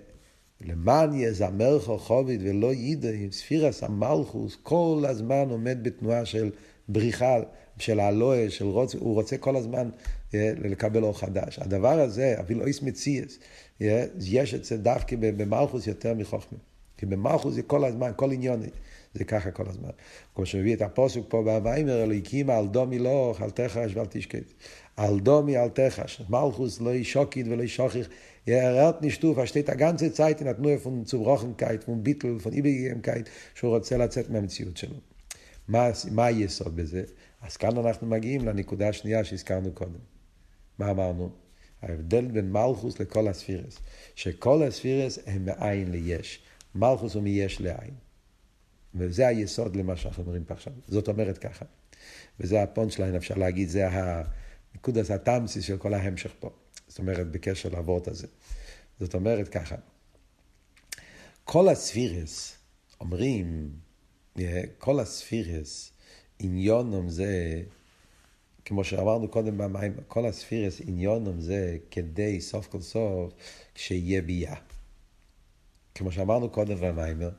למען יזמרך כובד ולא יידם, ספירס המלכוס כל הזמן עומד בתנועה של בריחה, של הלואה, של רוצה, הוא רוצה כל הזמן yeah, אה, לקבל אור חדש. הדבר הזה, אפילו איס מציאס, yeah, יש את זה דווקא במלכוס יותר מחוכמה. כי במלכוס זה כל הזמן, כל עניון, זה ככה כל הזמן. כמו שמביא את הפוסק פה בוויימר, אלוהיקים על דומי לא, אל תחש ואל תשקט. על דומי אל תחש. מלכוס לא ישוקיד ולא ישוכיך. יראת נשטוף, השתית הגנצה צייטי נתנו פון צוברוכנקייט, פון ביטל, פון איבגיימקייט, שהוא רוצה לצאת מהמציאות שלו. מה, מה היסוד בזה? אז כאן אנחנו מגיעים לנקודה השנייה שהזכרנו קודם. מה אמרנו? ההבדל בין מלכוס לכל הספירס, שכל הספירס הם מאין ליש. מלכוס הוא מיש לאין. וזה היסוד למה שאנחנו אומרים פה עכשיו. זאת אומרת ככה. וזה הפונצ'ליין, אפשר להגיד, זה הנקודה התמציס של כל ההמשך פה. זאת אומרת, בקשר לעבד הזה. זאת אומרת ככה. כל הספירס אומרים, כל הספירס, עניינם זה, כמו שאמרנו קודם במים, כל הספירס עניינם זה כדי סוף כל סוף כשיהיה בי"ע. כמו שאמרנו קודם במיימר,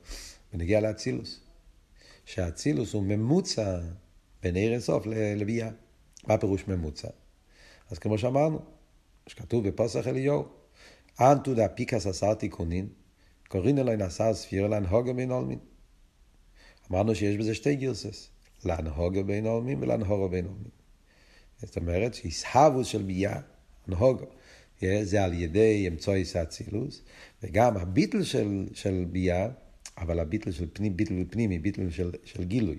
בנגיע לאצילוס. שהאצילוס הוא ממוצע בין אור אינסוף לבי"ע. מה פירוש ממוצע? אז כמו שאמרנו, שכתוב בפוסח אליהו, אנת הוא דאפיקת עשר תיקונין, וקרינן להון עשר ספירן לאנהגא בהון עלמין. אמרנו שיש בזה שתי גרסס. להנהוגה בין עולמים ולהנהוגה בין עולמים. זאת אומרת שהסהבוס של ביה, הנהוגה, זה על ידי אמצעי סאצילוס, וגם הביטל של, של ביה, אבל הביטל של פנים, ביטל פנימי, ביטל של, של גילוי,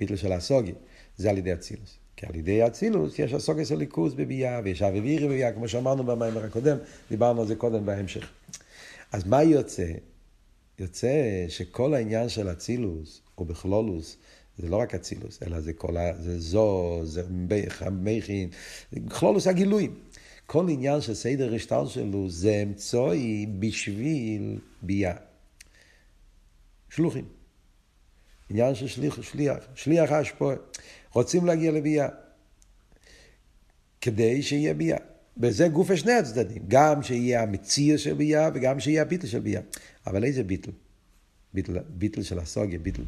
ביטל של הסוגי, זה על ידי אצילוס. כי על ידי אצילוס יש הסוגי של ליכוז בביה, ויש אביבירי בביה, כמו שאמרנו במיימר הקודם, דיברנו על זה קודם בהמשך. אז מה יוצא? יוצא שכל העניין של אצילוס, או בכלולוס, זה לא רק אצילוס, אלא זה כל ה... זה זו, זה מכין, בכלולוס הגילויים. כל עניין של סדר השטר שלו זה אמצעי בשביל ביאה. שלוחים. עניין של שליח, שליח, שליח השפועה. רוצים להגיע לביאה. כדי שיהיה ביאה. וזה גוף שני הצדדים, גם שיהיה המציא של ביאה וגם שיהיה הביטל של ביאה. אבל איזה ביטל? ביטל, ביטל של הסוגיה, ביטל.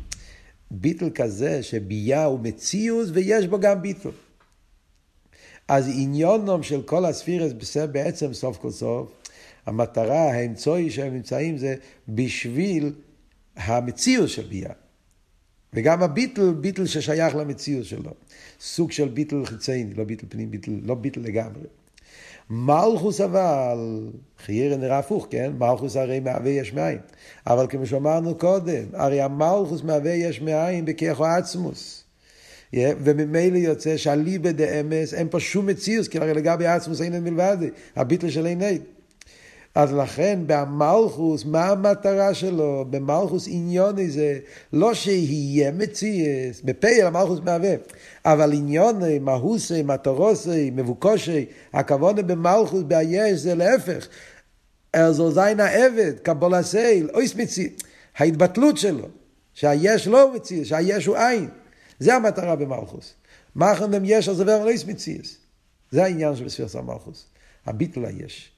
ביטל כזה שביאה הוא מציאוס ויש בו גם ביטל. אז עניונם של כל הספירס בעצם סוף כל סוף, המטרה, האמצעי שהם נמצאים זה בשביל המציאות של ביאה. וגם הביטל, ביטל ששייך למציאות שלו. סוג של ביטל חיצייני, לא ביטל פנים, ביטל, לא ביטל לגמרי. מלכוס אבל, חיירה נראה הפוך, כן? מלכוס הרי מהווה יש מאין. אבל כמו שאמרנו קודם, הרי המלכוס מהווה יש מאין בכיחו עצמוס. Yeah, וממילא יוצא שאליבא דאמס אין פה שום מציאות, כי הרי לגבי עצמוס אין מלבד, הביטל של עיני. אז לכן במלכוס, מה המטרה שלו? במלכוס עניוני זה לא שיהיה מציאס, בפייל המלכוס מהווה, אבל עניוני, מהוסי, מטורוסי, מבוקושי, הכוונה במלכוס, ביש, זה להפך. אלזו זין העבד, קבול הסייל, אויס מציאס. ההתבטלות שלו, שהיש לא מציאס, שהיש הוא עין. זה המטרה במלכוס. מאחר יש, אז עובר אויס מציאס. זה העניין של ספירס המלכוס. הביטול היש.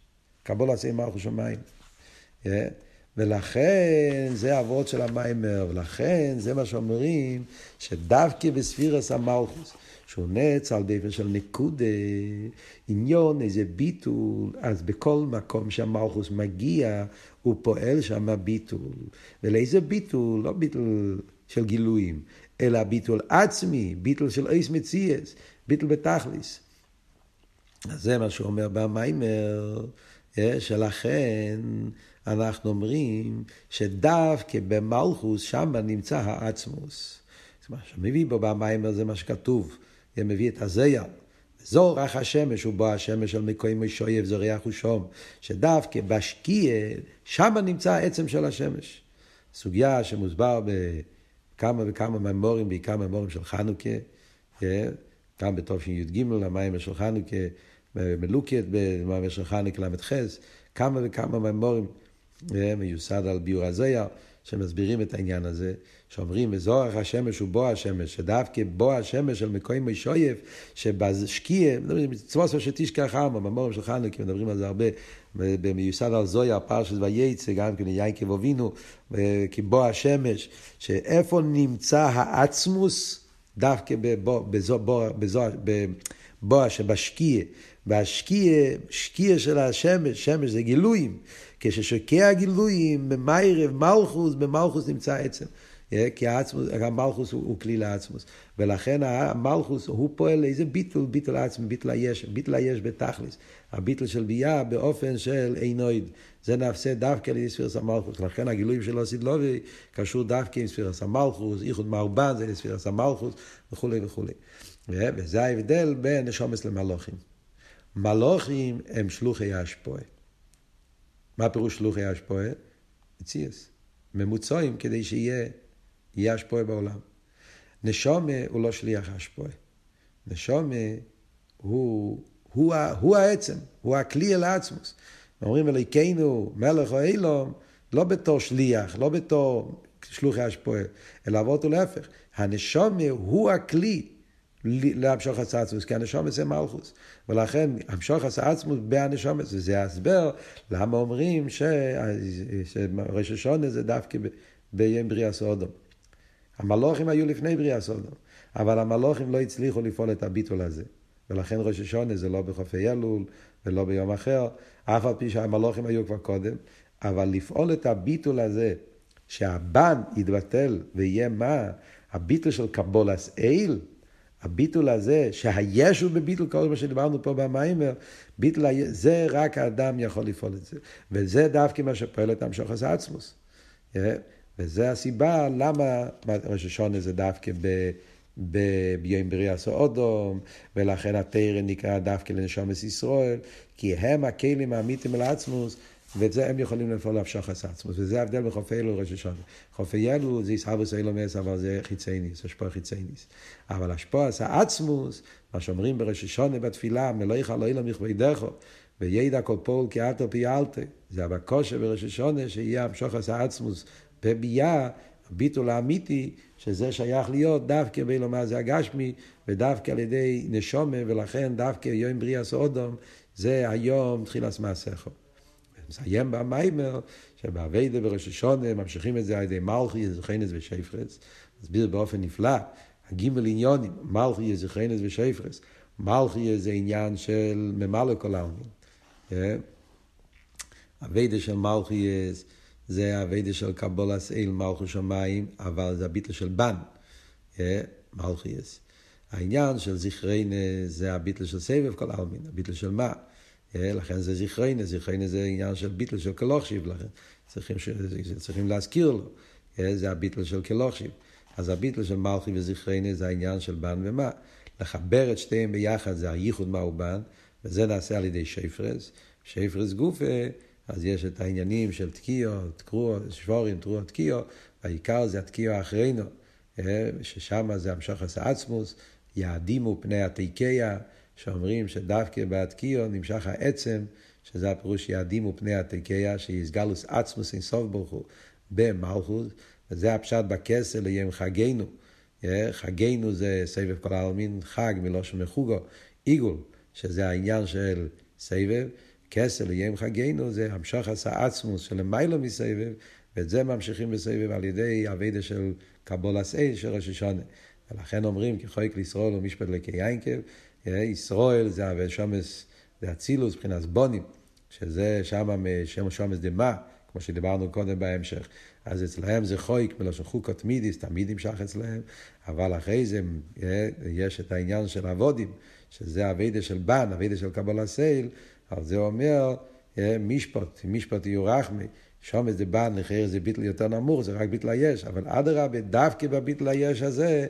קבול עשה מלכו שמיים. ולכן זה אבות של המיימר, ולכן זה מה שאומרים, שדווקא בספירס המלכוס, שהוא נץ על דבר של נקודה, עניון, איזה ביטול, אז בכל מקום שהמלכוס מגיע, הוא פועל שם ביטול. ולאיזה ביטול? לא ביטול של גילויים, אלא ביטול עצמי, ביטול של אייס מציאס, ביטול בתכליס. אז זה מה שהוא אומר במיימר. שלכן אנחנו אומרים שדווקא במלכוס שם נמצא העצמוס. מה שמביא בו במים זה מה שכתוב, זה מביא את הזיה. זו רך השמש ובו השמש על מקוים משויב זריח ושום, שדווקא בשקיע, שם נמצא העצם של השמש. סוגיה שמוסבר בכמה וכמה ממורים, בעיקר ממורים של חנוכה, גם בתופ"י"ג, המים של חנוכה, מלוקת במאמר של חנק ל"ח, כמה וכמה מימורים מיוסד על ביור הזיה, שמסבירים את העניין הזה, שאומרים בזורך השמש הוא בוא השמש, שדווקא בוא השמש של מקוים מישויף, שבשקיע, צבוס שתשכח עמה, במורים של חנק, מדברים על זה הרבה, במיוסד על זויה, פרשת וייצא, גם כן יינקב אבינו, כי בוא השמש, שאיפה נמצא העצמוס, דווקא בבוא שבשקיע, והשקיע, שקיע של השמש, שמש זה גילויים. כששוקע גילויים, במיירב, מלכוס, במלכוס נמצא עצם. אה, כי העצמוס, המלכוס הוא, הוא כלי לעצמוס. ולכן המלכוס הוא פועל איזה ביטול, ביטול עצמי, ביטול היש, ביטול היש בתכלס. הביטול של ביאה באופן של עינויד. זה נעשה דווקא על ספירס המלכוס. לכן הגילויים של אוסיד לובי קשור דווקא עם ספירס המלכוס, איחוד מרבן זה ספירס המלכוס וכולי וכולי. אה, וזה ההבדל בין נשומס למלוכים. מלוכים הם שלוחי השפועה. מה פירוש שלוחי השפועה? מציאס. ממוצעים כדי שיהיה יהיה השפועה בעולם. נשומה הוא לא שליח השפועה. נשומה הוא, הוא, הוא העצם, הוא הכלי אל העצמוס. אומרים אלוהיכנו, מלך או אילום, לא בתור שליח, לא בתור שלוחי השפועה, אלא אבות ולהפך. הנשומה הוא הכלי להמשוך עצמוס, כי הנשומת זה מלכוס. ולכן המשוך עצמוס בהנשומת, וזה ההסבר למה אומרים שראש השונה זה דווקא ביום בריאה סודום. המלוכים היו לפני בריאה סודום, אבל המלוכים לא הצליחו לפעול את הביטול הזה. ולכן ראש השונה זה לא בחופי אלול ולא ביום אחר, אף על פי שהמלוכים היו כבר קודם, אבל לפעול את הביטול הזה, שהבן יתבטל ויהיה מה? הביטול של קבולס אל, הביטול הזה, שהיש הוא בביטול, כל מה שדיברנו פה במיימר, ביטול, זה רק האדם יכול לפעול את זה. וזה דווקא מה שפועל את המשוך הזה עצמוס. וזה הסיבה למה ראש השונה זה דווקא ב... ביום בריאה סעודום, ולכן התרא נקרא דווקא לנשומת ישראל, כי הם הכלים האמיתיים אל עצמוס, ואת זה הם יכולים לפעול להפשוח עצמוס, וזה ההבדל בין אלו לראש השונה. חופי אלו זה יסהבוס אילומס, אבל זה חיצייניס, השפוע חיצייניס. אבל השפוע עצמוס, מה שאומרים בראש השונה בתפילה, מלאיך לא אילום יכבי דרכו, וידע כל פול כי אתו פיאלתי. זה הבקושה בראש השונה, שיהיה המשוך עצמוס בביאה, הביטול האמיתי, שזה שייך להיות דווקא באילומה זה הגשמי, ודווקא על ידי נשומה, ולכן דווקא יום בריאה סאודום, זה היום תחילת מעשיכו. מסיים במיימר, שבאביידה בראש השונה ממשיכים את זה על ידי מלכי, זכרנס ושפרס. מסביר באופן נפלא, הגימל עניונים, מלכי, זכרנס ושפרס. מלכי זה עניין של ממלא כל העלמין. אביידה של מלכי זה אביידה של קבולס אל מלכו שמיים, אבל זה הביטל של בן, מלכי העניין של זכרנס זה הביטל של סבב כל העלמין, הביטל של מה? אה, לכן זה זכריינה, זכריינה זה עניין של ביטל של כלוכשיב, לכן צריכים, צריכים להזכיר לו, אה, זה הביטל של כלוכשיב. אז הביטל של מלכי וזכריינה זה העניין של בן ומה. לחבר את שתיהם ביחד זה הייחוד מהו בן, וזה נעשה על ידי שפרס. שפרס גופה, אז יש את העניינים של תקיעו, תקרוע, שבורים, תקרוע, תקיעו, והעיקר זה התקיעו האחרינו, אה, ששם זה המשוך עצמוס, יעדימו פני התיקיה. שאומרים שדווקא בהתקיעו נמשך העצם, שזה הפירוש יעדים ופני התקיה, שיסגלוס עצמוס אין סוף ברוך הוא במלכות, וזה הפשט בכסל ליום חגנו. חגנו זה סבב כל העלמין, חג מלושן מחוגו, עיגול, שזה העניין של סבב, כסל ליום חגנו זה המשך עשה עצמוס של מיילו מסבב, ואת זה ממשיכים בסבב על ידי אביידה של קבולס אל של ראש השונה. ולכן אומרים כחויק לישרול ומשפט לקיינקב, ישראל זה השומס, זה אצילוס מבחינת בונים, שזה שם שם שומס דמה, כמו שדיברנו קודם בהמשך. אז אצלהם זה חויק מלשון חוקות מידיס, תמיד נמשך אצלהם, אבל אחרי זה יש את העניין של אבודים, שזה אביידה של בן, אביידה של קבלה סייל, אז זה אומר משפט, משפט יהיו רחמי. שומס זה בן, לחיר זה ביטל יותר נמוך, זה רק ביטל היש, אבל אדרבה, דווקא בביטל היש הזה,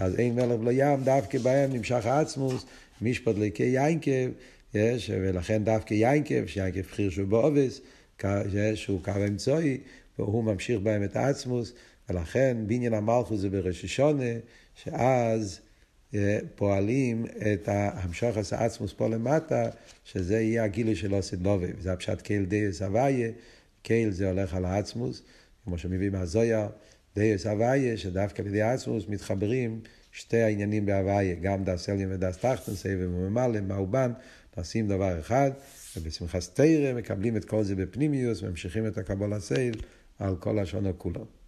אז אין מלך בלי ים, דווקא בהם נמשך העצמוס, משפט ליקי יינקב, יש, ולכן דווקא יינקב, שיינקב בחיר שהוא בעובס, שהוא קו אמצעי, והוא ממשיך בהם את העצמוס, ולכן בניין המלכוס זה בראש השנה, שאז פועלים את המשכת העצמוס פה למטה, שזה יהיה הגילוי של עתיד לבוא, וזה הפשט כי א-ל דייעס הוויה, כי א-ל זה הולך על העצמוס, כמו שמביא מהזוהר, דייעס הוויה, שדווקא על ידי העצמוס מתחברים שתי העניינים בהוויה, גם דעס עליון ודעס, סובב וממלא, מאובן, נעשים דבר אחד, ובשמחת תרא מקבלים את כל זה בפנימיוס, וממשיכים את הקבול הסייל על כל השונה כולו.